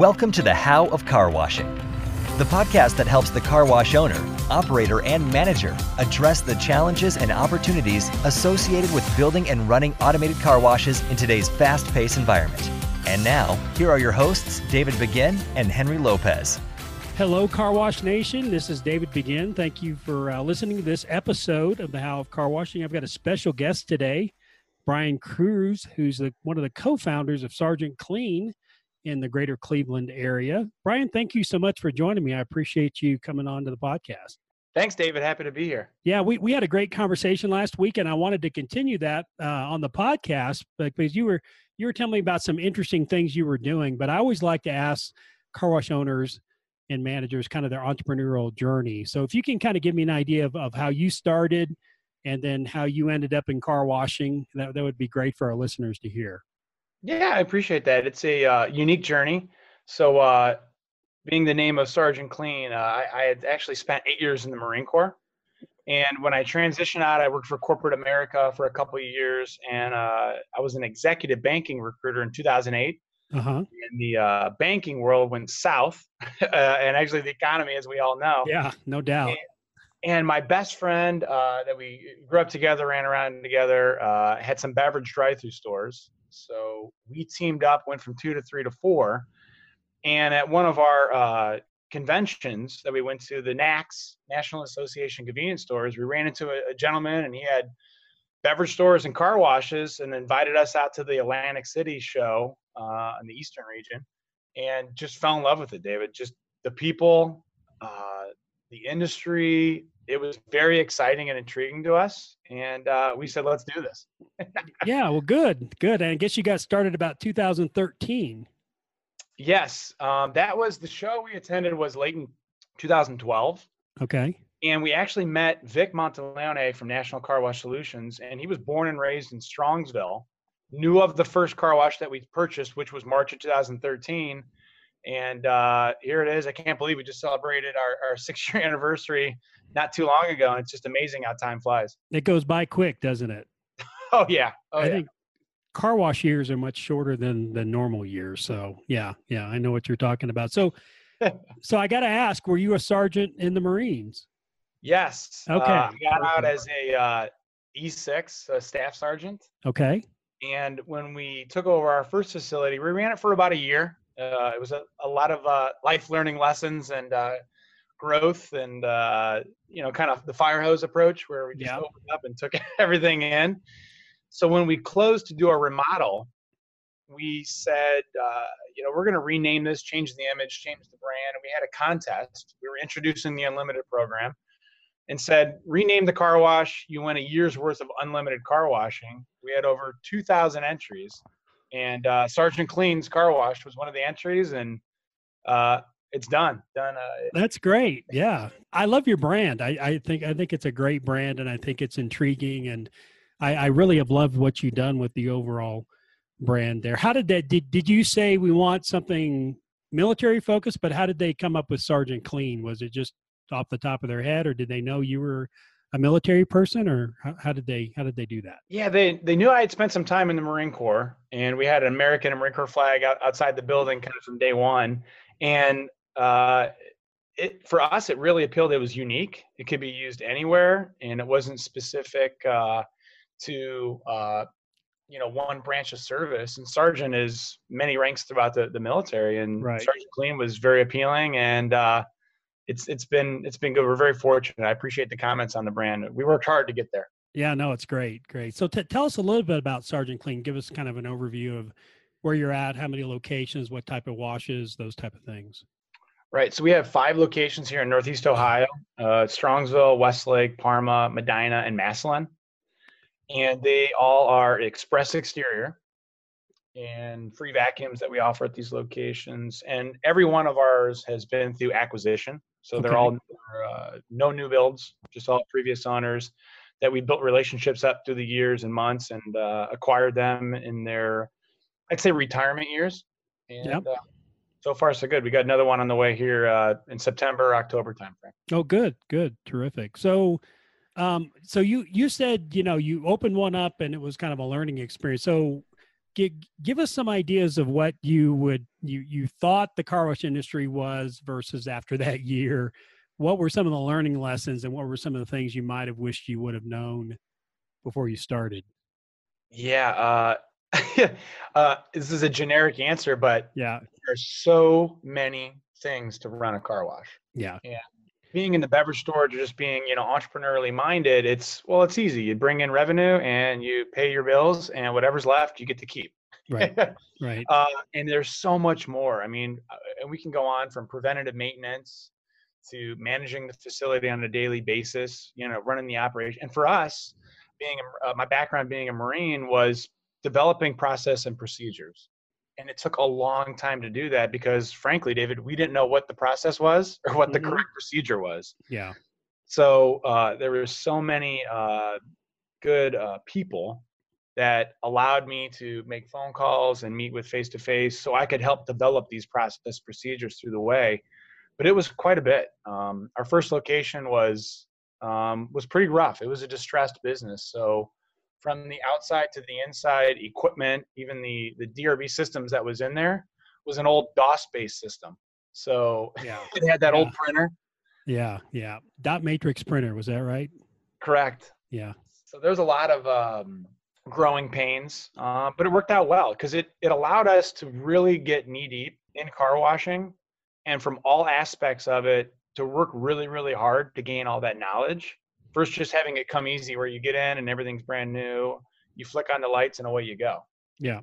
Welcome to the How of Car Washing, the podcast that helps the car wash owner, operator, and manager address the challenges and opportunities associated with building and running automated car washes in today's fast paced environment. And now, here are your hosts, David Begin and Henry Lopez. Hello, Car Wash Nation. This is David Begin. Thank you for uh, listening to this episode of the How of Car Washing. I've got a special guest today, Brian Krusz, who's the, one of the co founders of Sergeant Clean in the greater Cleveland area. Brian, thank you so much for joining me. I appreciate you coming on to the podcast. Thanks, David. Happy to be here. Yeah, we, we had a great conversation last week, and I wanted to continue that uh, on the podcast because you were you were telling me about some interesting things you were doing. But I always like to ask car wash owners and managers kind of their entrepreneurial journey. So if you can kind of give me an idea of, of how you started and then how you ended up in car washing, that, that would be great for our listeners to hear. Yeah, I appreciate that. It's a uh, unique journey. So, uh, being the name of Sergeant Clean, uh, I, I, had actually spent eight years in the Marine Corps. And when I transitioned out, I worked for corporate America for a couple of years, and uh, I was an executive banking recruiter in 2008. Uh-huh. And the uh, banking world went south, uh, and actually the economy, as we all know. Yeah, no doubt. And, and my best friend that we grew up together, ran around together, had some beverage drive-through stores so we teamed up, went from two to three to four. And at one of our uh, conventions that we went to, the NACS, National Association Convenience Stores, we ran into a, a gentleman and he had beverage stores and car washes and invited us out to the Atlantic City show uh, in the Eastern region and just fell in love with it, David. Just the people, uh, the industry, it was very exciting and intriguing to us and uh, we said let's do this. Yeah well good good and i guess you got started about 2013 yes um, that was the show we attended was late in 2012 okay. And we actually met vic monteleone from national car wash solutions and he was born and raised in strongsville knew of the first car wash that we purchased which was march of 2013 and uh, here it is. I can't believe we just celebrated our, our six year anniversary not too long ago. And it's just amazing how time flies. It goes by quick, doesn't it? oh, yeah. Oh, I yeah. think car wash years are much shorter than the normal years. So, yeah, yeah, I know what you're talking about. So, so I got to ask, were you a sergeant in the Marines? Yes. Okay. Uh, I got out as a uh, E6, a staff sergeant. Okay. And when we took over our first facility, we ran it for about a year. Uh, it was a, a lot of uh, life learning lessons and uh, growth and uh, you know kind of the fire hose approach where we just opened up and took everything in. So when we closed to do our remodel we said uh, you know we're going to rename this change the image change the brand and we had a contest. We were introducing the unlimited program and said rename the car wash. You win a year's worth of unlimited car washing. We had over 2000 entries and uh, sergeant clean's car wash was one of the entries and uh, it's done. Done. Uh, That's great. Yeah, I love your brand. I, I think I think it's a great brand, and I think it's intriguing, and I, I really have loved what you've done with the overall brand there. How did that? Did did you say we want something military focused? But how did they come up with Sergeant Clean? Was it just off the top of their head, or did they know you were a military person, or how, how did they how did they do that? Yeah, they they knew I had spent some time in the Marine Corps, and we had an American and Marine Corps flag out, outside the building kind of from day one. And uh, it for us it really appealed. It was unique. It could be used anywhere, and it wasn't specific uh, to uh, you know one branch of service. And sergeant is many ranks throughout the, the military, and right. Sergeant Clean was very appealing and. Uh, it's it's been it's been good. We're very fortunate. I appreciate the comments on the brand. We worked hard to get there. Yeah, no, it's great, great. So t- tell us a little bit about Sergeant Clean. Give us kind of an overview of where you're at, how many locations, what type of washes, those type of things. Right. So we have five locations here in Northeast Ohio: uh, Strongsville, Westlake, Parma, Medina, and Massillon. And they all are express exterior and free vacuums that we offer at these locations. And every one of ours has been through acquisition. So okay. they're all uh, no new builds, just all previous owners that we built relationships up through the years and months and uh, acquired them in their, I'd say, retirement years. And yep. uh, so far so good. We got another one on the way here uh, in September, October timeframe. Oh, good, good, terrific. So, um, so you you said you know you opened one up and it was kind of a learning experience. So, give, give us some ideas of what you would you you thought the car wash industry was versus after that year. What were some of the learning lessons and what were some of the things you might have wished you would have known before you started? Yeah uh, uh, this is a generic answer but yeah. there's so many things to run a car wash. Yeah. Yeah being in the beverage storage or just being you know entrepreneurially minded it's well it's easy. You bring in revenue and you pay your bills and whatever's left you get to keep. Right. Right. Uh, and there's so much more. I mean uh, and we can go on from preventative maintenance to managing the facility on a daily basis you know running the operation. And for us being a, uh, my background being a marine was developing process and procedures and it took a long time to do that because frankly david we didn't know what the process was or what the Mhm. correct procedure was. Yeah. So uh, there were so many uh, good uh, people that allowed me to make phone calls and meet with face to face so i could help develop these process procedures through the way. But it was quite a bit. Um, our first location was um, was pretty rough. It was a distressed business so from the outside to the inside equipment even the the drb systems that was in there was an old dos based system. So yeah. it had that Yeah. old printer. Yeah yeah. Dot matrix printer was that right? Correct. Yeah. So there's a lot of um, growing pains, uh, but it worked out well because it it allowed us to really get knee deep in car washing, and from all aspects of it to work really really hard to gain all that knowledge. First, just having it come easy where you get in and everything's brand new. You flick on the lights and away you go. Yeah.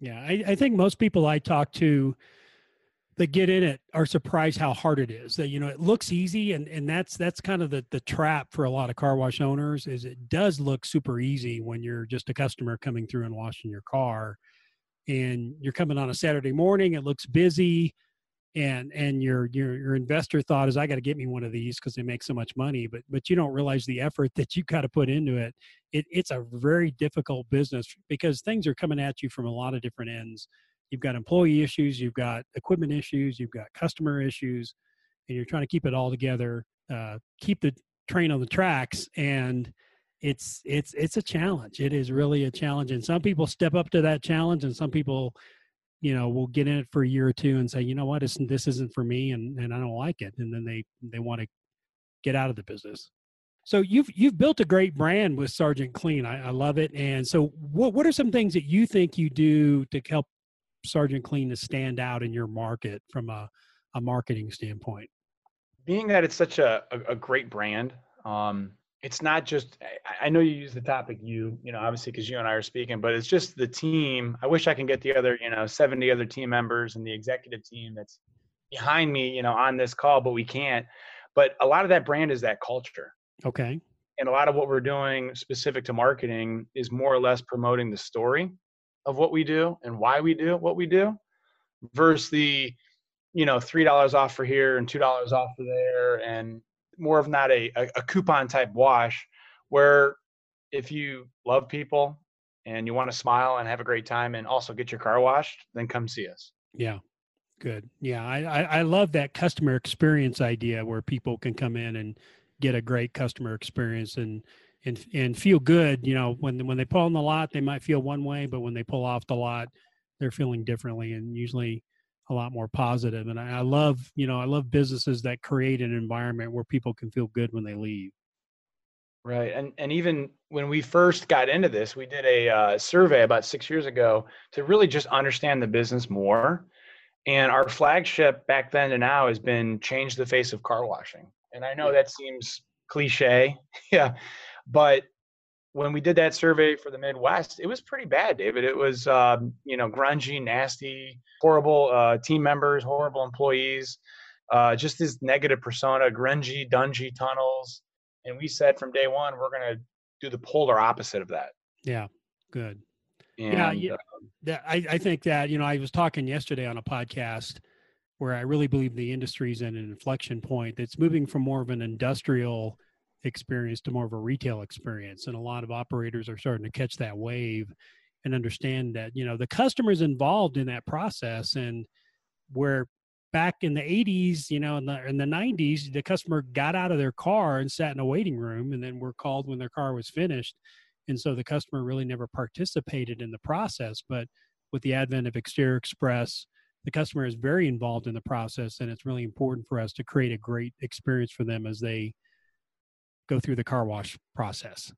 Yeah. I, I think most people I talk to that get in it are surprised how hard it is. That, you know, it looks easy and, and that's that's kind of the, the trap for a lot of car wash owners is it does look super easy when you're just a customer coming through and washing your car. And you're coming on a Saturday morning, it looks busy and and your your your investor thought is I got to get me one of these because they make so much money, but but you don't realize the effort that you got to put into it. It it's a very difficult business because things are coming at you from a lot of different ends. You've got employee issues, you've got equipment issues, you've got customer issues, and you're trying to keep it all together, uh, keep the train on the tracks, and it's it's it's a challenge. It is really a challenge, and some people step up to that challenge, and some people you know will get in it for a year or two and say you know what? This, isn't for me and, and i don't like it. And then they they want to get out of the business. So you've you've built a great brand with sergeant clean. I, I love it. And so what what are some things that you think you do to help sergeant clean to stand out in your market from a, a marketing standpoint? Being that it's such a, a, a great brand um it's not just I, I know you use the topic you you know obviously because you and i are speaking but it's just the team. I wish i can get the other you know 70 other team members and the executive team that's behind me you know on this call but we can't. But a lot of that brand is that culture. Okay. And a lot of what we're doing specific to marketing is more or less promoting the story of what we do and why we do what we do versus the you know three dollars off for here and two dollars off for there and more of not a, a, coupon type wash where if you love people and you want to smile and have a great time and also get your car washed then come see us. Yeah. Good. Yeah I, I i love that customer experience idea where people can come in and get a great customer experience and and and feel good you know when when they pull on the lot they might feel one way but when they pull off the lot they're feeling differently and usually a lot more positive and I, I love you know i love businesses that create an environment where people can feel good when they leave Right, and and even when we first got into this, we did a uh, survey about six years ago to really just understand the business more. And our flagship back then to now has been change the face of car washing. And I know that seems cliche, yeah, but when we did that survey for the Midwest, it was pretty bad, David. It was um, you know grungy, nasty, horrible uh, team members, horrible employees, uh, just this negative persona, grungy, dungy tunnels and we said from day one we're going to do the polar opposite of that yeah good and, yeah, yeah. uh, that I, I think that you know i was talking yesterday on a podcast where i really believe the industry's in an inflection point that's moving from more of an industrial experience to more of a retail experience and a lot of operators are starting to catch that wave and understand that you know the customers involved in that process and where back in the 80s you know in the in the 90s the customer got out of their car and sat in a waiting room and then were called when their car was finished and so the customer really never participated in the process. But with the advent of Exterior Express, the customer is very involved in the process, and it's really important for us to create a great experience for them as they go through the car wash process.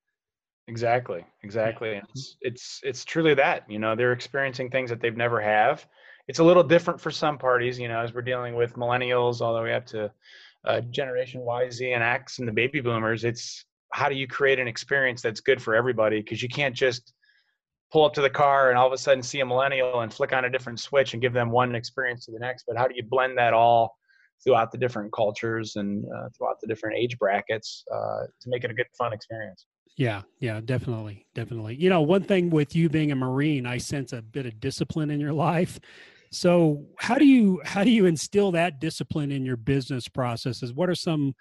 Exactly, exactly. And it's it's it's truly that. You know, they're experiencing things that they've never have. It's a little different for some parties. You know, as we're dealing with millennials all the way up to uh, Generation Y, Z, and X, and the baby boomers. It's how do you create an experience that's good for everybody? Because you can't just pull up to the car and all of a sudden see a millennial and flick on a different switch and give them one experience to the next. But how do you blend that all throughout the different cultures and uh, throughout the different age brackets uh, to make it a good, fun experience? Yeah, yeah, definitely, definitely. You know, one thing with you being a Marine, I sense a bit of discipline in your life. So, how do you how do you instill that discipline in your business processes? What are some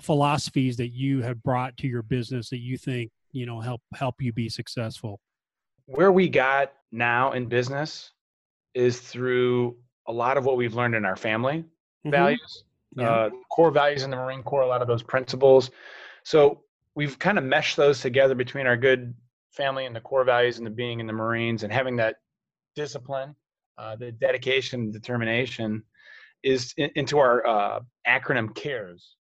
philosophies that you have brought to your business that you think you know help help you be successful? where we got now in business is through a lot of what we've learned in our family mm-hmm. values, yeah. uh, core values in the Marine Corps, a lot of those principles. So we've kind of meshed those together between our good family and the core values and the being in the Marines and having that discipline, uh, the dedication, determination is in, into our uh, acronym CARES.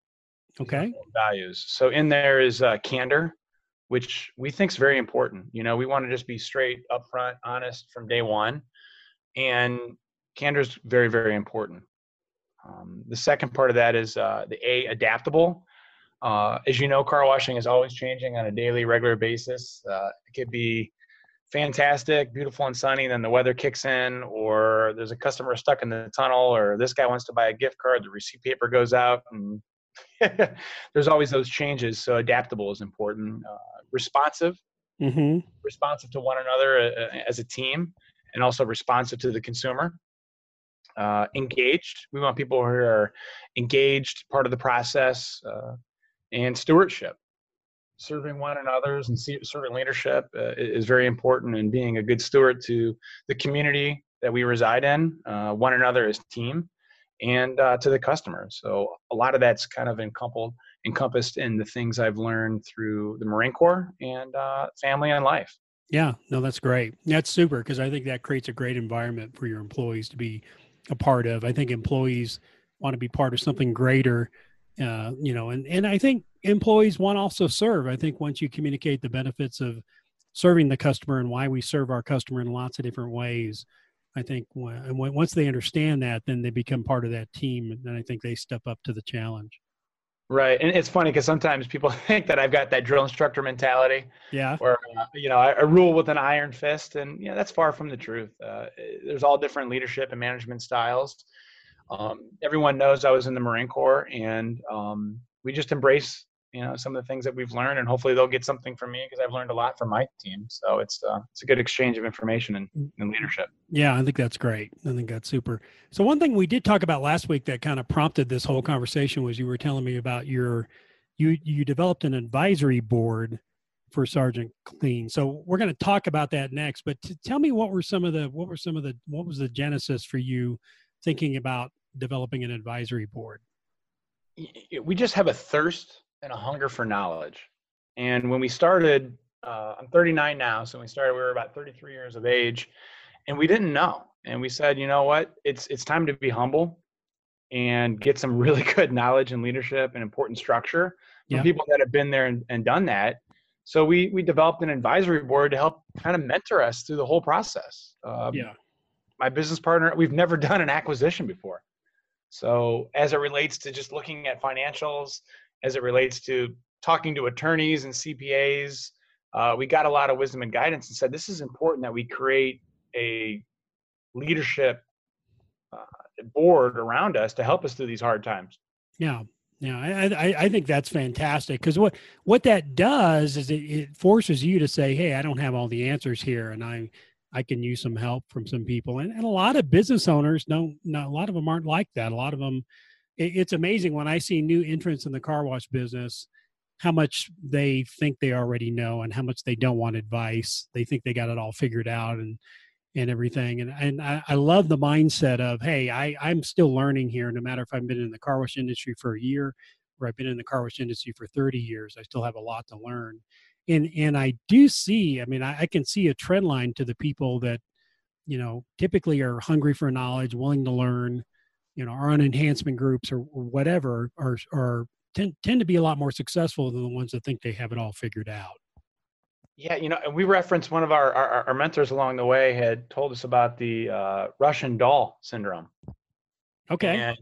Okay. Values. So in there is uh, candor, which we think is very important. You know, we want to just be straight, upfront, honest from day one, and candor is very, very important. Um, the second part of that is uh, the A, adaptable. Uh, as you know, car washing is always changing on a daily, regular basis. Uh, it could be fantastic, beautiful and sunny, then the weather kicks in, or there's a customer stuck in the tunnel, or this guy wants to buy a gift card, the receipt paper goes out, and there's always those changes. So adaptable is important. Uh, responsive, mm-hmm. responsive to one another uh, uh, as a team, and also responsive to the consumer. Uh, engaged. We want people who are engaged, part of the process, uh, and stewardship. Serving one another's and serving leadership uh, is very important, and being a good steward to the community that we reside in, uh, one another as team, and uh, to the customers. So a lot of that's kind of encompassed encompassed in the things I've learned through the Marine Corps and uh, family and life. Yeah, no, that's great. That's super because I think that creates a great environment for your employees to be a part of. I think employees want to be part of something greater, uh, you know, and and I think employees want to also serve. I think once you communicate the benefits of serving the customer and why we serve our customer in lots of different ways, I think when, once they understand that, then they become part of that team, and I think they step up to the challenge. Right, and it's funny because sometimes people think that I've got that drill instructor mentality. Yeah. Where uh, you know I, I, rule with an iron fist, and you know that's far from the truth. Uh, there's all different leadership and management styles. Um, everyone knows I was in the Marine Corps, and um, we just embrace you know some of the things that we've learned and hopefully they'll get something from me because i've learned a lot from my team. So it's uh, it's a good exchange of information and, mm. and leadership. Yeah i think that's great. I think that's super. So one thing we did talk about last week that kind of prompted this whole conversation was you were telling me about your you you developed an advisory board for sergeant clean. So we're going to talk about that next but tell me what were some of the what were some of the what was the genesis for you thinking about developing an advisory board? We just have a thirst and a hunger for knowledge. And when we started, uh, I'm 39 now, so when we started, we were about 33 years of age, and we didn't know. And we said, you know what? It's it's time to be humble and get some really good knowledge and leadership and important structure from yeah. people that have been there and, and done that. So we we developed an advisory board to help kind of mentor us through the whole process. Um, yeah. My business partner, we've never done an acquisition before. So as it relates to just looking at financials, as it relates to talking to attorneys and CPAs. Uh, we got a lot of wisdom and guidance and said this is important that we create a leadership uh, board around us to help us through these hard times. Yeah, yeah, I I, I think that's fantastic because what what that does is it, it forces you to say, hey, I don't have all the answers here, and I I can use some help from some people. And, and a lot of business owners don't, not, a lot of them aren't like that. A lot of them it, it's amazing when I see new entrants in the car wash business how much they think they already know and how much they don't want advice. They think they got it all figured out and and everything. And and I, I love the mindset of hey, I I'm still learning here. No matter if I've been in the car wash industry for a year or I've been in the car wash industry for 30 years, I still have a lot to learn. And and I do see. I mean, I, I can see a trend line to the people that you know, typically are hungry for knowledge, willing to learn, you know, are on enhancement groups or, or whatever, are, are tend, tend to be a lot more successful than the ones that think they have it all figured out. Yeah, you know, and we referenced one of our, our, our mentors along the way had told us about the uh, Russian doll syndrome. Okay. And,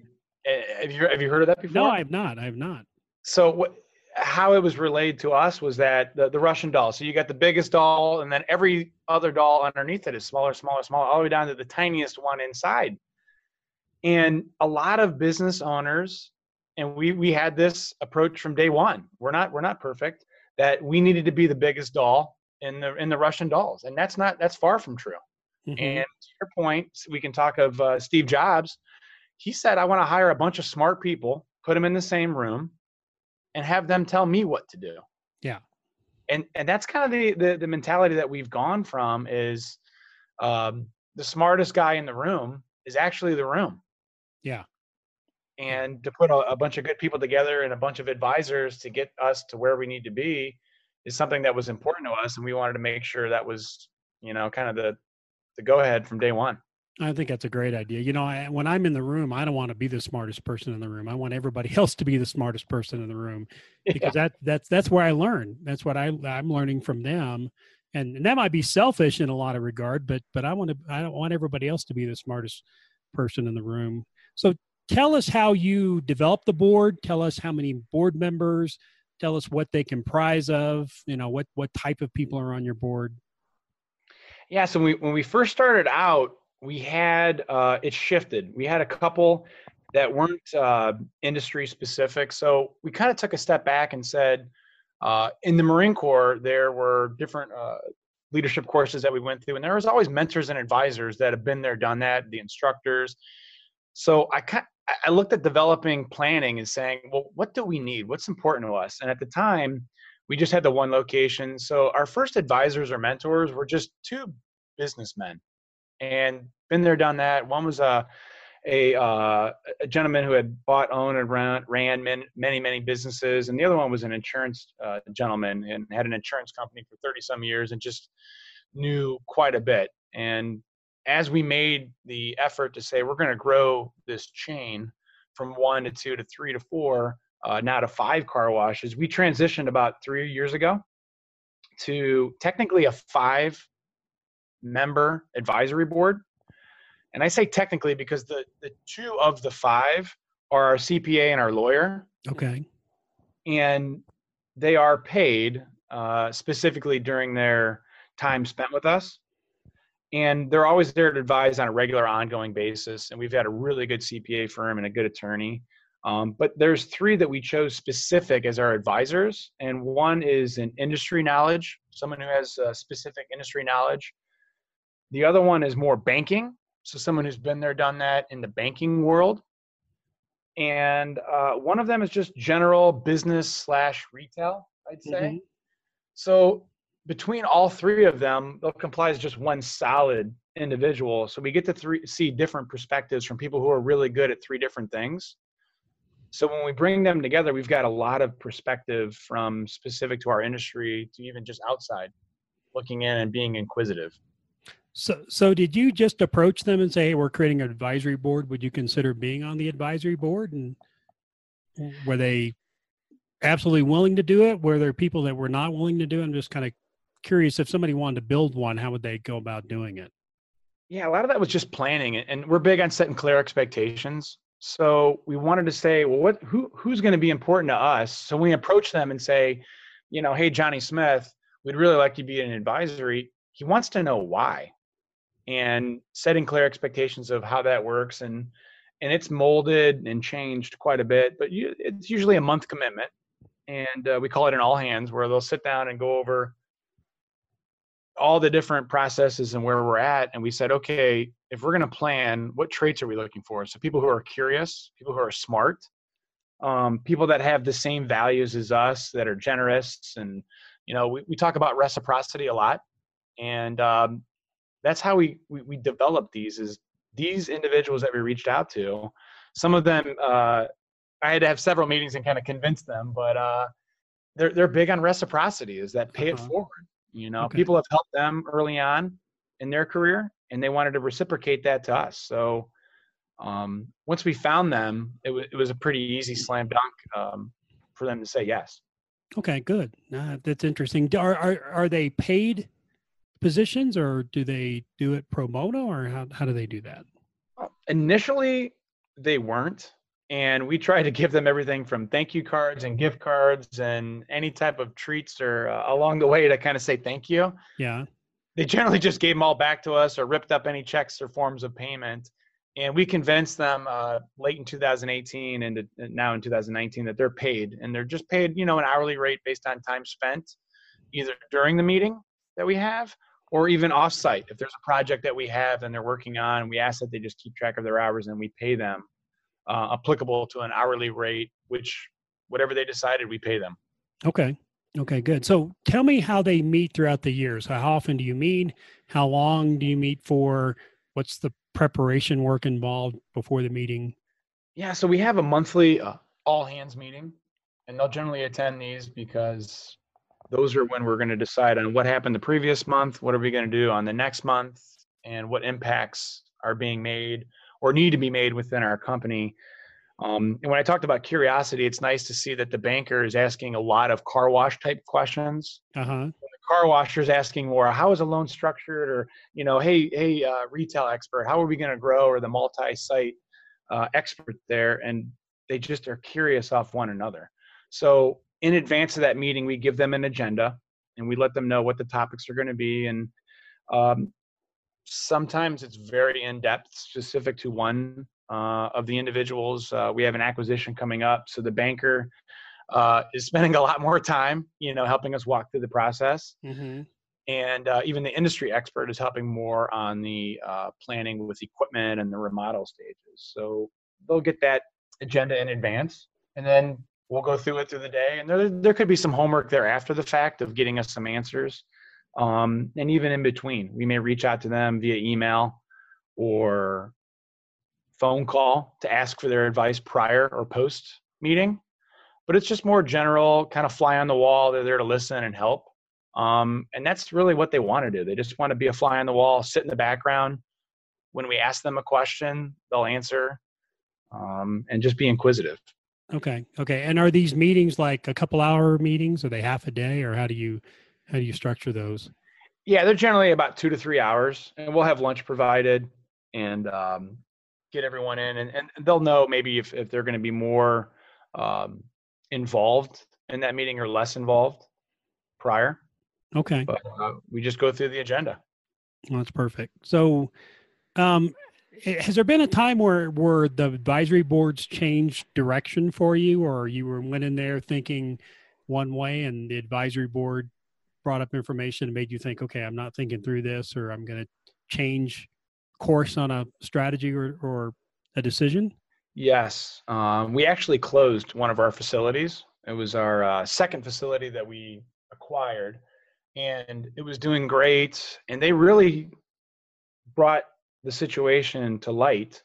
uh, have you have you heard of that before? No, I have not. I have not. So what? How it was relayed to us was that the, the Russian doll. So you got the biggest doll, and then every other doll underneath it is smaller, smaller, smaller, all the way down to the tiniest one inside. And a lot of business owners, and we we had this approach from day one. We're not we're not perfect. That we needed to be the biggest doll in the in the Russian dolls, and that's not that's far from true. Mhm. And to your point, we can talk of uh, Steve Jobs. He said, "I want to hire a bunch of smart people, put them in the same room, and have them tell me what to do." Yeah. And and that's kind of the the, the mentality that we've gone from is um, the smartest guy in the room is actually the room. Yeah. And to put a, a bunch of good people together and a bunch of advisors to get us to where we need to be is something that was important to us, and we wanted to make sure that was you know kind of the the go ahead from day one. I think that's a great idea. You know, I, when I'm in the room, I don't want to be the smartest person in the room. I want everybody else to be the smartest person in the room because that that's that's where I learn. That's what I I'm learning from them, and, and that might be selfish in a lot of regard, but but I want to I don't want everybody else to be the smartest person in the room. So tell us how you develop the board. Tell us how many board members. Tell us what they comprise of. You know what what type of people are on your board. Yeah, so we, when we first started out, we had uh, it shifted. We had a couple that weren't uh, industry specific, so we kind of took a step back and said, uh, in the Marine Corps, there were different uh, leadership courses that we went through, and there was always mentors and advisors that have been there, done that, the instructors. So I kind I looked at developing planning and saying, well, what do we need? What's important to us? And at the time, we just had the one location. So our first advisors or mentors were just two businessmen and been there, done that. One was a, a, uh, a gentleman who had bought, owned, and ran, ran many, many, many businesses. And the other one was an insurance uh, gentleman and had an insurance company for 30 some years and just knew quite a bit. And as we made the effort to say, we're going to grow this chain from one to two to three to four, uh, now to five car washes, we transitioned about three years ago to technically a five member advisory board. And I say technically because the, the two of the five are our CPA and our lawyer, Okay. and they are paid uh, specifically during their time spent with us. And they're always there to advise on a regular, ongoing basis. And we've had a really good CPA firm and a good attorney. Um, but there's three that we chose specific as our advisors, and one is an industry knowledge, someone who has uh, specific industry knowledge. The other one is more banking, so someone who's been there, done that in the banking world. And uh, one of them is just general business slash retail, I'd say. Mhm. So between all three of them, they'll comprise just one solid individual. So we get to three, see different perspectives from people who are really good at three different things. So when we bring them together, we've got a lot of perspective from specific to our industry to even just outside, looking in and being inquisitive. So, so did you just approach them and say, "Hey, we're creating an advisory board. Would you consider being on the advisory board?" And were they absolutely willing to do it? Were there people that were not willing to do it? I'm just kind of curious if somebody wanted to build one, how would they go about doing it? Yeah, a lot of that was just planning, and we're big on setting clear expectations. So we wanted to say, well, what who who's going to be important to us? So we approach them and say, you know, hey Johnny Smith, we'd really like you to be an advisory. He wants to know why, and setting clear expectations of how that works, and and it's molded and changed quite a bit, but you, it's usually a month commitment, and uh, we call it an all hands where they'll sit down and go over all the different processes and where we're at and we said okay if we're going to plan what traits are we looking for so people who are curious people who are smart um, people that have the same values as us that are generous and you know we, we talk about reciprocity a lot and um, that's how we, we we develop these is these individuals that we reached out to some of them uh, i had to have several meetings and kind of convince them but uh, they're, they're big on reciprocity is that pay it Uh-huh. forward you know, Okay. people have helped them early on in their career, and they wanted to reciprocate that to us. So um, once we found them, it, w- it was a pretty easy slam dunk um, for them to say yes. Okay, good. Uh, that's interesting. Are, are are they paid positions, or do they do it pro bono, or how how do they do that? Uh, initially, they weren't, and we try to give them everything from thank you cards and gift cards and any type of treats or uh, along the way to kind of say thank you. Yeah. They generally just gave them all back to us or ripped up any checks or forms of payment and we convinced them uh, late in 2018 and now in 2019 that they're paid and they're just paid you know an hourly rate based on time spent either during the meeting that we have or even offsite if there's a project that we have and they're working on we ask that they just keep track of their hours and we pay them uh, applicable to an hourly rate which whatever they decided we pay them. Okay. Okay good. So tell me how they meet throughout the years how often do you meet? How long do you meet for? What's the preparation work involved before the meeting? Yeah, so we have a monthly uh, all hands meeting, and they'll generally attend these because those are when we're going to decide on what happened the previous month, what are we going to do on the next month, and what impacts are being made or need to be made within our company. Um, and when I talked about curiosity, it's nice to see that the banker is asking a lot of car wash type questions. Uh-huh The car washers asking more how is a loan structured or you know hey hey uh, retail expert how are we going to grow or the multi-site uh, expert there and they just are curious off one another so in advance of that meeting we give them an agenda and we let them know what the topics are going to be and um, sometimes it's very in-depth specific to one uh, of the individuals uh, we have an acquisition coming up so the banker uh, is spending a lot more time, you know, helping us walk through the process. Mm-hmm. And uh, even the industry expert is helping more on the uh, planning with equipment and the remodel stages. So they'll get that agenda in advance, and then we'll go through it through the day. And there, there could be some homework there after the fact of getting us some answers. Um, and even in between, we may reach out to them via email or phone call to ask for their advice prior or post meeting but it's just more general, kind of fly on the wall. They're there to listen and help. Um, and that's really what they want to do. They just want to be a fly on the wall, sit in the background. When we ask them a question, they'll answer um, and just be inquisitive. Okay. Okay. And are these meetings like a couple hour meetings? Are they half a day or how do you, how do you structure those? Yeah, they're generally about two to three hours and we'll have lunch provided and um, get everyone in and, and they'll know maybe if, if they're going to be more um, involved in that meeting or less involved prior. Okay. But uh, we just go through the agenda. Well, that's perfect. So, um, has there been a time where where the advisory boards changed direction for you, or you were went in there thinking one way, and the advisory board brought up information and made you think, okay, I'm not thinking through this, or I'm going to change course on a strategy or, or a decision? Yes, um, we actually closed one of our facilities. It was our uh, second facility that we acquired, and it was doing great. And they really brought the situation to light.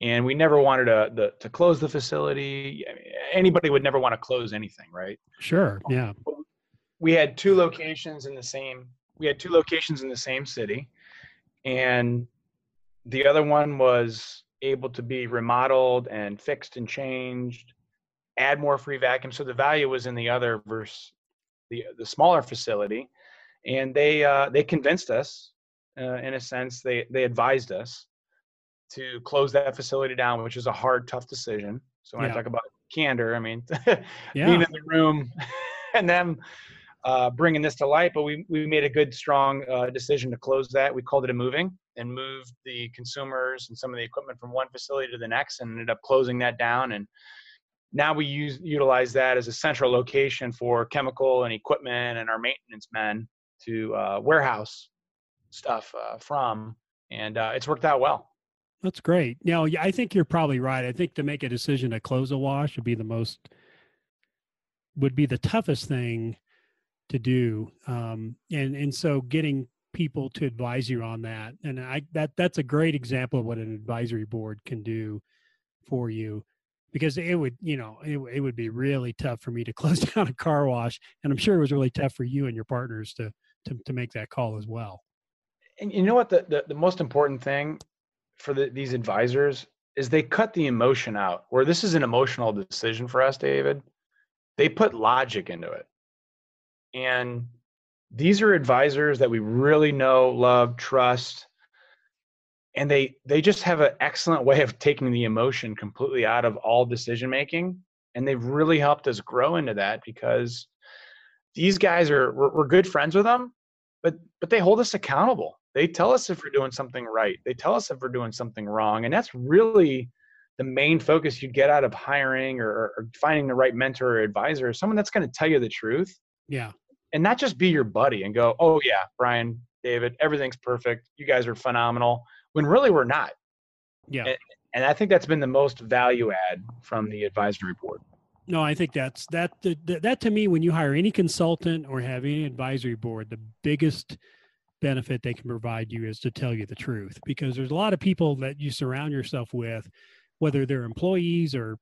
And we never wanted to the, to close the facility. Anybody would never want to close anything, right? Sure. Yeah. We had two locations in the same. We had two locations in the same city, and the other one was able to be remodeled and fixed and changed, add more free vacuum. So the value was in the other versus the the smaller facility, and they uh, they convinced us, uh, in a sense, they they advised us to close that facility down, which is a hard, tough decision. So when yeah. I talk about candor, I mean yeah. being in the room and them uh, bringing this to light. But we we made a good, strong uh, decision to close that. We called it a moving and moved the consumers and some of the equipment from one facility to the next, and ended up closing that down. And now we use utilize that as a central location for chemical and equipment and our maintenance men to uh, warehouse stuff uh, from, and uh, it's worked out well. That's great. Now, I think you're probably right. I think to make a decision to close a wash would be the most would be the toughest thing to do um, and and so getting people to advise you on that and i that that's a great example of what an advisory board can do for you because it would you know it, it would be really tough for me to close down a car wash and i'm sure it was really tough for you and your partners to to, to make that call as well. And you know what? The, the, the most important thing for the, these advisors is they cut the emotion out where this is an emotional decision for us david. They put logic into it and these are advisors that we really know love trust and they they just have an excellent way of taking the emotion completely out of all decision making and they've really helped us grow into that because these guys are we're, we're good friends with them but but they hold us accountable they tell us if we're doing something right. They tell us if we're doing something wrong. And that's really the main focus you get out of hiring or, or finding the right mentor or advisor, someone that's going to tell you the truth. Yeah. And not just be your buddy and go, oh, yeah, Brian, David, everything's perfect. You guys are phenomenal. When really we're not. Yeah. And, and I think that's been the most value add from the advisory board. No, I think that's that, that that to me when you hire any consultant or have any advisory board, the biggest benefit they can provide you is to tell you the truth because there's a lot of people that you surround yourself with whether they're employees or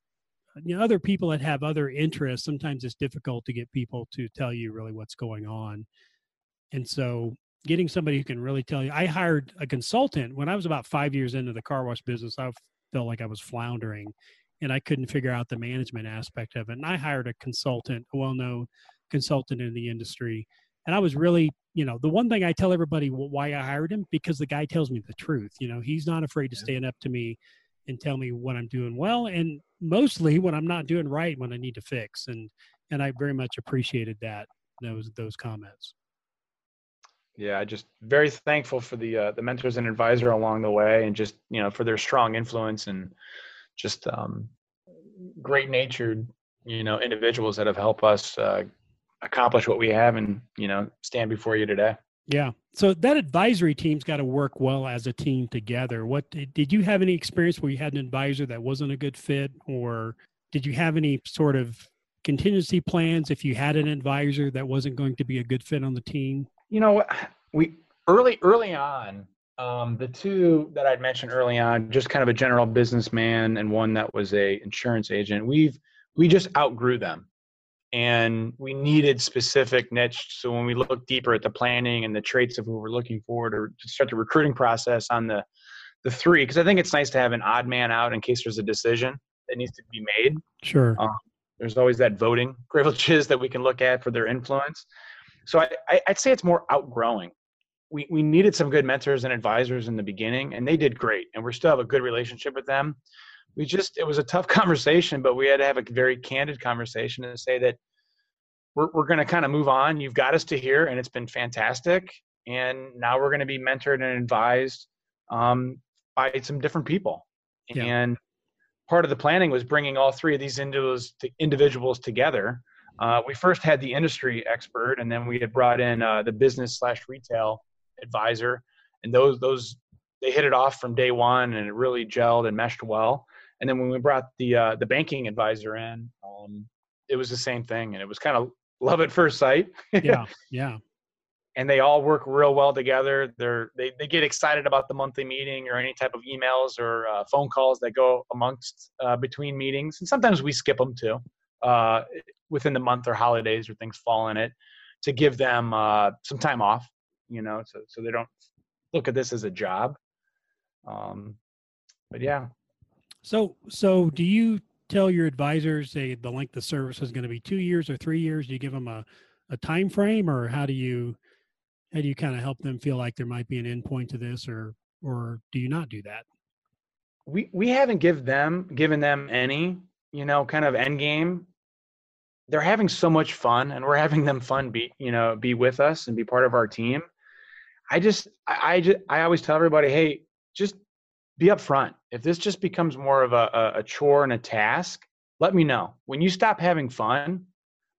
you know, other people that have other interests sometimes it's difficult to get people to tell you really what's going on and so getting somebody who can really tell you i hired a consultant when i was about five years into the car wash business i felt like i was floundering and i couldn't figure out the management aspect of it and i hired a consultant a well-known consultant in the industry and I was really, you know, the one thing I tell everybody why I hired him because the guy tells me the truth. You know, he's not afraid to stand up to me and tell me what I'm doing well, and mostly when I'm not doing right, when I need to fix. And and I very much appreciated that those those comments. Yeah, I just very thankful for the uh, the mentors and advisor along the way, and just you know for their strong influence and just um, great natured you know individuals that have helped us uh, accomplish what we have and you know stand before you today yeah. So that advisory team's got to work well as a team together. What did you have any experience where you had an advisor that wasn't a good fit? Or did you have any sort of contingency plans if you had an advisor that wasn't going to be a good fit on the team? You know we early early on um, the two that i'd mentioned early on just kind of a general businessman and one that was a insurance agent we've we just outgrew them and we needed specific niche. So when we look deeper at the planning and the traits of who we're looking for to, to start the recruiting process on the the three, because I think it's nice to have an odd man out in case there's a decision that needs to be made. Sure. Um, there's always that voting privileges that we can look at for their influence. So I, I, I'd say it's more outgrowing. We, we needed some good mentors and advisors in the beginning, and they did great. And we still have a good relationship with them we just it was a tough conversation but we had to have a very candid conversation and say that we're, we're going to kind of move on. You've got us to here and it's been fantastic. And now we're going to be mentored and advised um, by some different people. Yeah. and part of the planning was bringing all three of these individuals, individuals together. Uh, we first had the industry expert and then we had brought in uh, the business slash retail advisor. And those those they hit it off from day one and it really gelled and meshed well and then when we brought the uh, the banking advisor in, um, it was the same thing, and it was kind of love at first sight. yeah, yeah. And they all work real well together. They're they they get excited about the monthly meeting or any type of emails or uh, phone calls that go amongst uh, between meetings, and sometimes we skip them too uh, within the month or holidays or things fall in it to give them uh, some time off. You know, so so they don't look at this as a job. Um, but yeah, so, so do you tell your advisors say the length of service is going to be two years or three years? Do you give them a, a time frame, or how do you how do you kind of help them feel like there might be an endpoint to this, or or do you not do that? We we haven't give them given them any you know kind of end game. They're having so much fun, and we're having them fun be you know be with us and be part of our team. I just I, I just I always tell everybody, hey, just be upfront. If this just becomes more of a, a, chore and a task, let me know. When you stop having fun,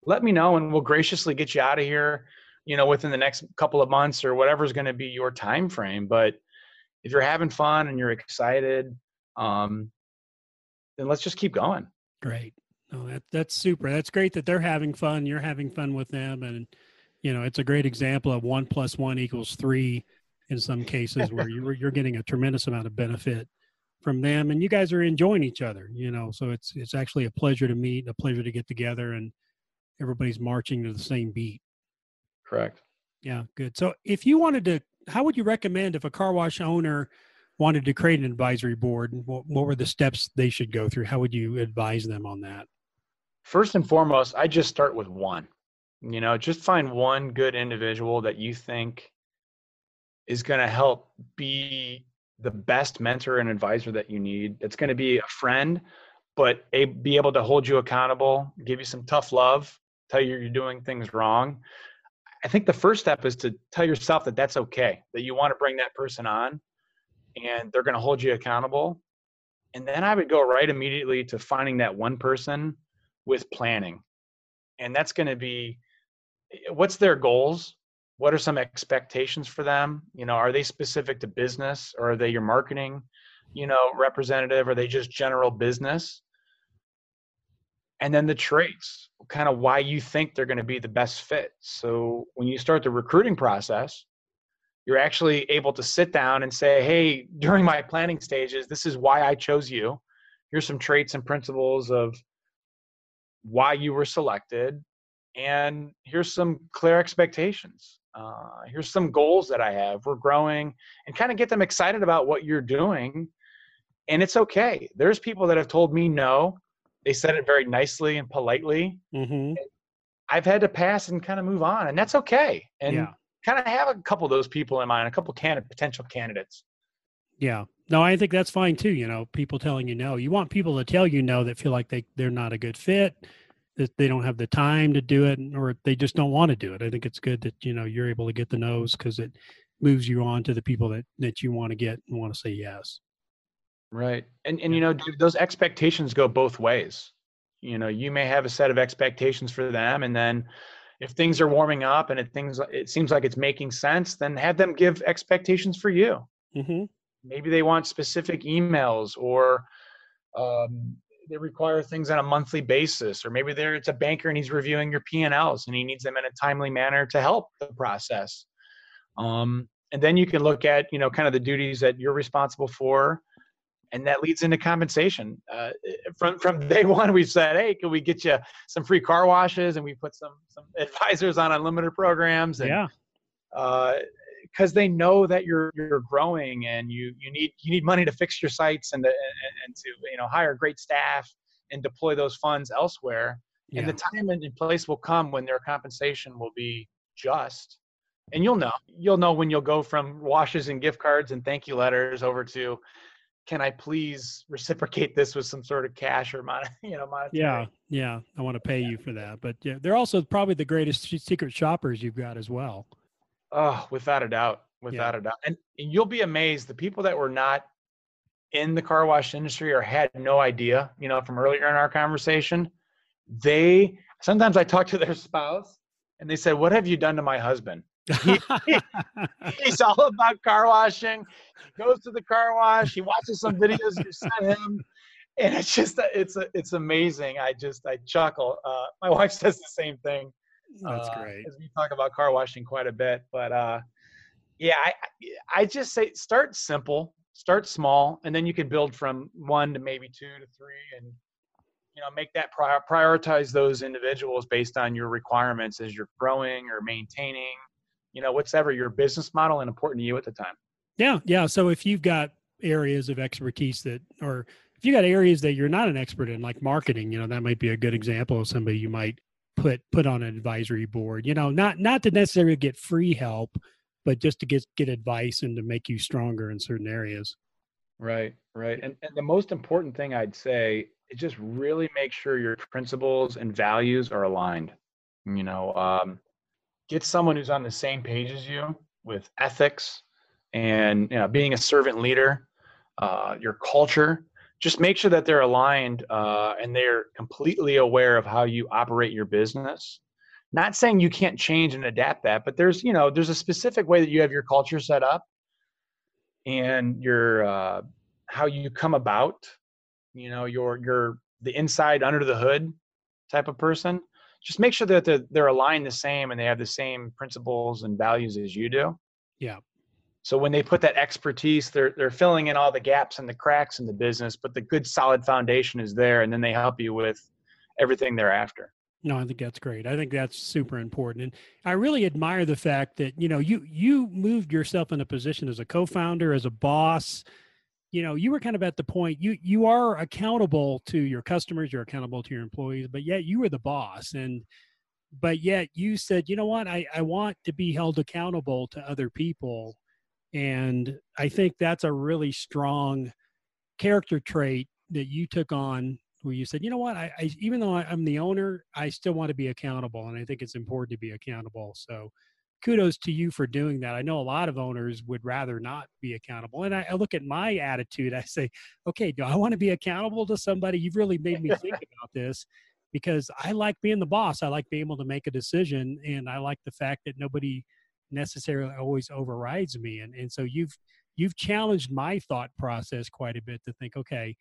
let me know and we'll graciously get you out of here, you know, within the next couple of months or whatever's going to be your time frame. But if you're having fun and you're excited, um, then let's just keep going. Great. No, that that's super. That's great that they're having fun. You're having fun with them, and you know it's a great example of one plus one equals three in some cases where you're you're getting a tremendous amount of benefit from them and you guys are enjoying each other you know so it's it's actually a pleasure to meet a pleasure to get together and everybody's marching to the same beat correct yeah good so if you wanted to how would you recommend if a car wash owner wanted to create an advisory board? What, what were the steps they should go through? How would you advise them on that? First and foremost, I just start with one. You know, just find one good individual that you think is going to help be the best mentor and advisor that you need. It's going to be a friend, but a, be able to hold you accountable, give you some tough love, tell you you're doing things wrong. I think the first step is to tell yourself that that's okay, that you want to bring that person on and they're going to hold you accountable. And then I would go right immediately to finding that one person with planning. And that's going to be eh, what's their goals? What are some expectations for them? You know, are they specific to business or are they your marketing, you know, representative? Are they just general business? And then the traits, kind of why you think they're going to be the best fit. So when you start the recruiting process, you're actually able to sit down and say, hey, during my planning stages, this is why I chose you. Here's some traits and principles of why you were selected. And here's some clear expectations. Uh, here's some goals that I have. We're growing and kind of get them excited about what you're doing. And it's okay. There's people that have told me no. They said it very nicely and politely. Mm-hmm. I've had to pass and kind of move on, and that's okay. And yeah kind of have a couple of those people in mind, a couple of potential candidates. Yeah. No, I think that's fine too. You know, people telling you no. You want people to tell you no that feel like they, they're not a good fit, they don't have the time to do it, or they just don't want to do it. I think it's good that, you know, you're able to get the no's because it moves you on to the people that, that you want to get and want to say yes. Right. And, and, you know, those expectations go both ways. You know, you may have a set of expectations for them and then if things are warming up and it things it seems like it's making sense, then have them give expectations for you. Mm-hmm. Maybe they want specific emails or um, they require things on a monthly basis, or maybe there it's a banker and he's reviewing your P and he needs them in a timely manner to help the process. Um, and then you can look at you know kind of the duties that you're responsible for and that leads into compensation. Uh, from from day one, we've said, "Hey, can we get you some free car washes?" And we put some some advisors on unlimited programs. And, yeah. Because they know that you're you're growing and you you need you need money to fix your sites and to, and, and to you know hire great staff and deploy those funds elsewhere. Yeah. And the time and place will come when their compensation will be just. And you'll know. You'll know when you'll go from washes and gift cards and thank you letters over to can I please reciprocate this with some sort of cash or money, you know, monetary. Yeah, yeah, I want to pay you for that. But yeah, they're also probably the greatest secret shoppers you've got as well. Oh, without a doubt, without yeah. a doubt, and, and you'll be amazed the people that were not in the car wash industry or had no idea, you know, from earlier in our conversation, they sometimes I talk to their spouse and they said, "What have you done to my husband?" he, he's all about car washing. He goes to the car wash. He watches some videos you sent him, and it's just it's a, it's amazing. I just I chuckle. Uh, my wife says the same thing. That's uh, great. We talk about car washing quite a bit, but uh, yeah, I I just say start simple, start small, and then you can build from one to maybe two to three, and you know make that prior, prioritize those individuals based on your requirements as you're growing or maintaining you know, whatever your business model and important to you at the time. Yeah. Yeah. So if you've got areas of expertise that, or if you got areas that you're not an expert in, like marketing, you know, that might be a good example of somebody you might put, put on an advisory board, you know, not, not to necessarily get free help, but just to get, get advice and to make you stronger in certain areas. Right. Right. And, and the most important thing I'd say is just really make sure your principles and values are aligned. You know, um, get someone who's on the same page as you with ethics and you know, being a servant leader, uh, your culture. Just make sure that they're aligned uh, and they're completely aware of how you operate your business. Not saying you can't change and adapt that, but there's you know there's a specific way that you have your culture set up and your uh, how you come about. You know your your the inside under the hood type of person just make sure that they're, they're aligned the same and they have the same principles and values as you do. Yeah. So when they put that expertise, they're they're filling in all the gaps and the cracks in the business, but the good solid foundation is there, and then they help you with everything thereafter. No, I think that's great. I think that's super important. And I really admire the fact that, you know, you you moved yourself in a position as a co-founder, as a boss. You know, you were kind of at the point you you are accountable to your customers, you're accountable to your employees, but yet you were the boss. And but yet you said, you know what, I, I want to be held accountable to other people. And I think that's a really strong character trait that you took on where you said, you know what, I, I even though I'm the owner, I still want to be accountable, and I think it's important to be accountable. So, kudos to you for doing that. I know a lot of owners would rather not be accountable, and I, I look at my attitude. I say, okay, do I want to be accountable to somebody? You've really made me think about this because I like being the boss. I like being able to make a decision, and I like the fact that nobody necessarily always overrides me. And and so you've you've challenged my thought process quite a bit to think, okay,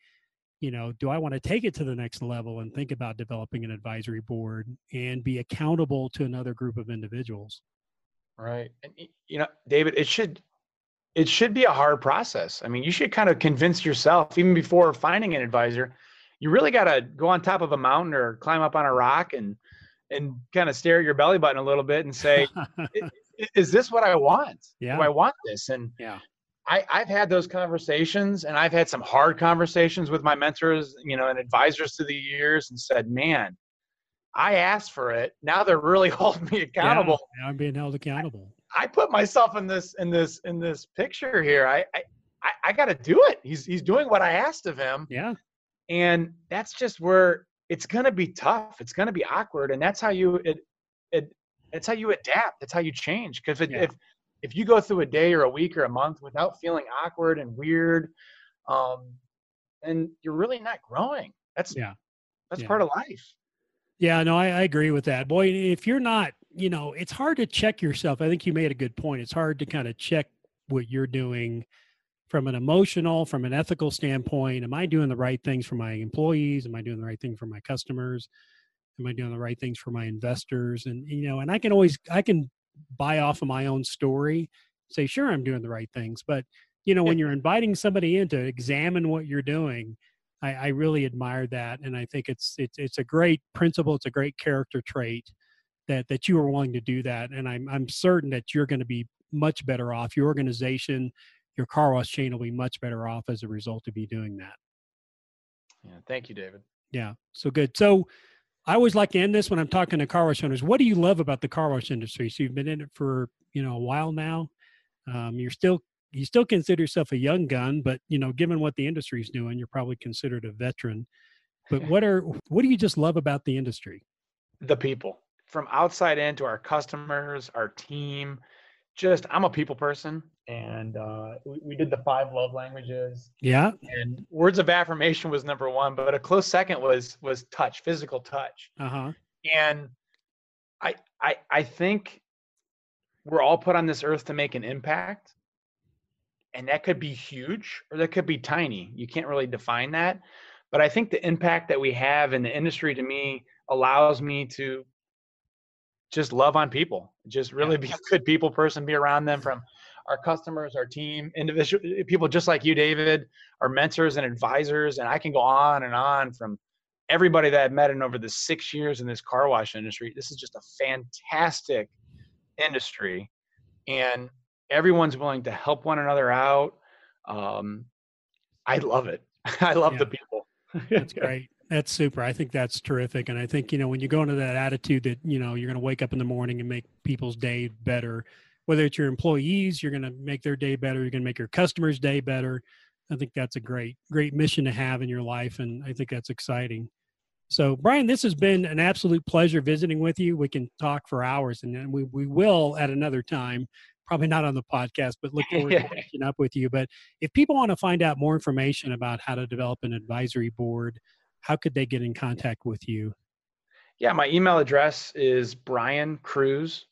you know, do I want to take it to the next level and think about developing an advisory board and be accountable to another group of individuals? Right. And you know, David, it should it should be a hard process. I mean, you should kind of convince yourself even before finding an advisor, you really got to go on top of a mountain or climb up on a rock and and kind of stare at your belly button a little bit and say, is this what I want? Yeah. Do I want this? And yeah. I, I've had those conversations and I've had some hard conversations with my mentors, you know, and advisors through the years and said, man, I asked for it. Now they're really holding me accountable. Yeah, I'm being held accountable. I, I, put myself in this in this in this picture here. I I, I got to do it. He's he's doing what I asked of him. Yeah. And that's just where it's gonna be tough. It's gonna be awkward, and that's how you it it it's how you adapt. That's how you change. Because yeah. if if you go through a day or a week or a month without feeling awkward and weird, um, and you're really not growing. That's yeah, that's yeah. part of life. Yeah, no, I, I agree with that. Boy, if you're not, you know, it's hard to check yourself. I think you made a good point. It's hard to kind of check what you're doing from an emotional, from an ethical standpoint. Am I doing the right things for my employees? Am I doing the right thing for my customers? Am I doing the right things for my investors? And you know, and I can always I can buy off of my own story, say, sure, I'm doing the right things. But, you know, when you're inviting somebody in to examine what you're doing, I, I really admire that. And I think it's, it's, it's a great principle. It's a great character trait that, that you are willing to do that. And I'm, I'm certain that you're going to be much better off. Your organization, your car wash chain will be much better off as a result of you doing that. Yeah. Thank you, David. Yeah. So good. So, I always like to end this when I'm talking to car wash owners. What do you love about the car wash industry? So you've been in it for you know a while now. Um, you're still you still consider yourself a young gun, but you know, given what the industry's doing, you're probably considered a veteran. But what are what do you just love about the industry? The people from outside in to our customers, our team. Just I'm a people person and uh, we, we, did the five love languages. Yeah. And words of affirmation was number one, but a close second was was touch, physical touch. Uh huh. And I I I think we're all put on this earth to make an impact, and that could be huge or that could be tiny. You can't really define that, but I think the impact that we have in the industry to me allows me to just love on people just really be a good people person be around them from our customers, our team, individual people just like you, David, our mentors and advisors, and I can go on and on from everybody that I've met in over the six years in this car wash industry. This is just a fantastic industry, and everyone's willing to help one another out. Um, I love it. I love yeah. the people. That's great. That's super. I think that's terrific. And I think, you know, when you go into that attitude that, you know, you're going to wake up in the morning and make people's day better, whether it's your employees, you're going to make their day better. You're going to make your customers' day better. I think that's a great, great mission to have in your life, and I think that's exciting. So, Brian, this has been an absolute pleasure visiting with you. We can talk for hours, and we we will at another time. Probably not on the podcast, but look forward to catching up with you. But if people want to find out more information about how to develop an advisory board, how could they get in contact with you? Yeah, my email address is Brian Krusz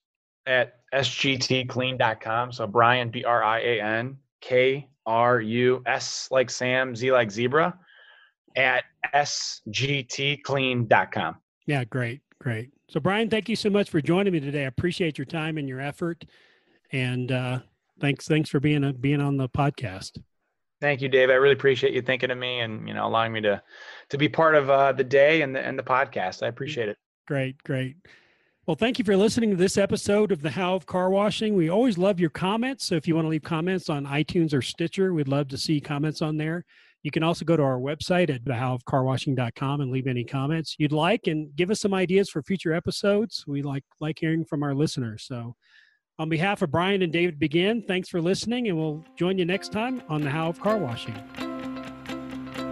at sgtclean.com. So Brian, B R I A N K R U S like Sam, Z like zebra at sgtclean.com. Yeah, great, great. So Brian, thank you so much for joining me today. I appreciate your time and your effort, and uh, thanks thanks for being a, being on the podcast. Thank you, Dave. I really appreciate you thinking of me and you know allowing me to to be part of uh, the day and the and the podcast. I appreciate it. Great, great. Well, thank you for listening to this episode of the How of Car Washing. We always love your comments. So if you want to leave comments on iTunes or Stitcher, we'd love to see comments on there. You can also go to our website at thehowofcarwashing.com and leave any comments you'd like and give us some ideas for future episodes. We like like hearing from our listeners. So on behalf of Brian and David Begin, thanks for listening and we'll join you next time on the How of Car Washing.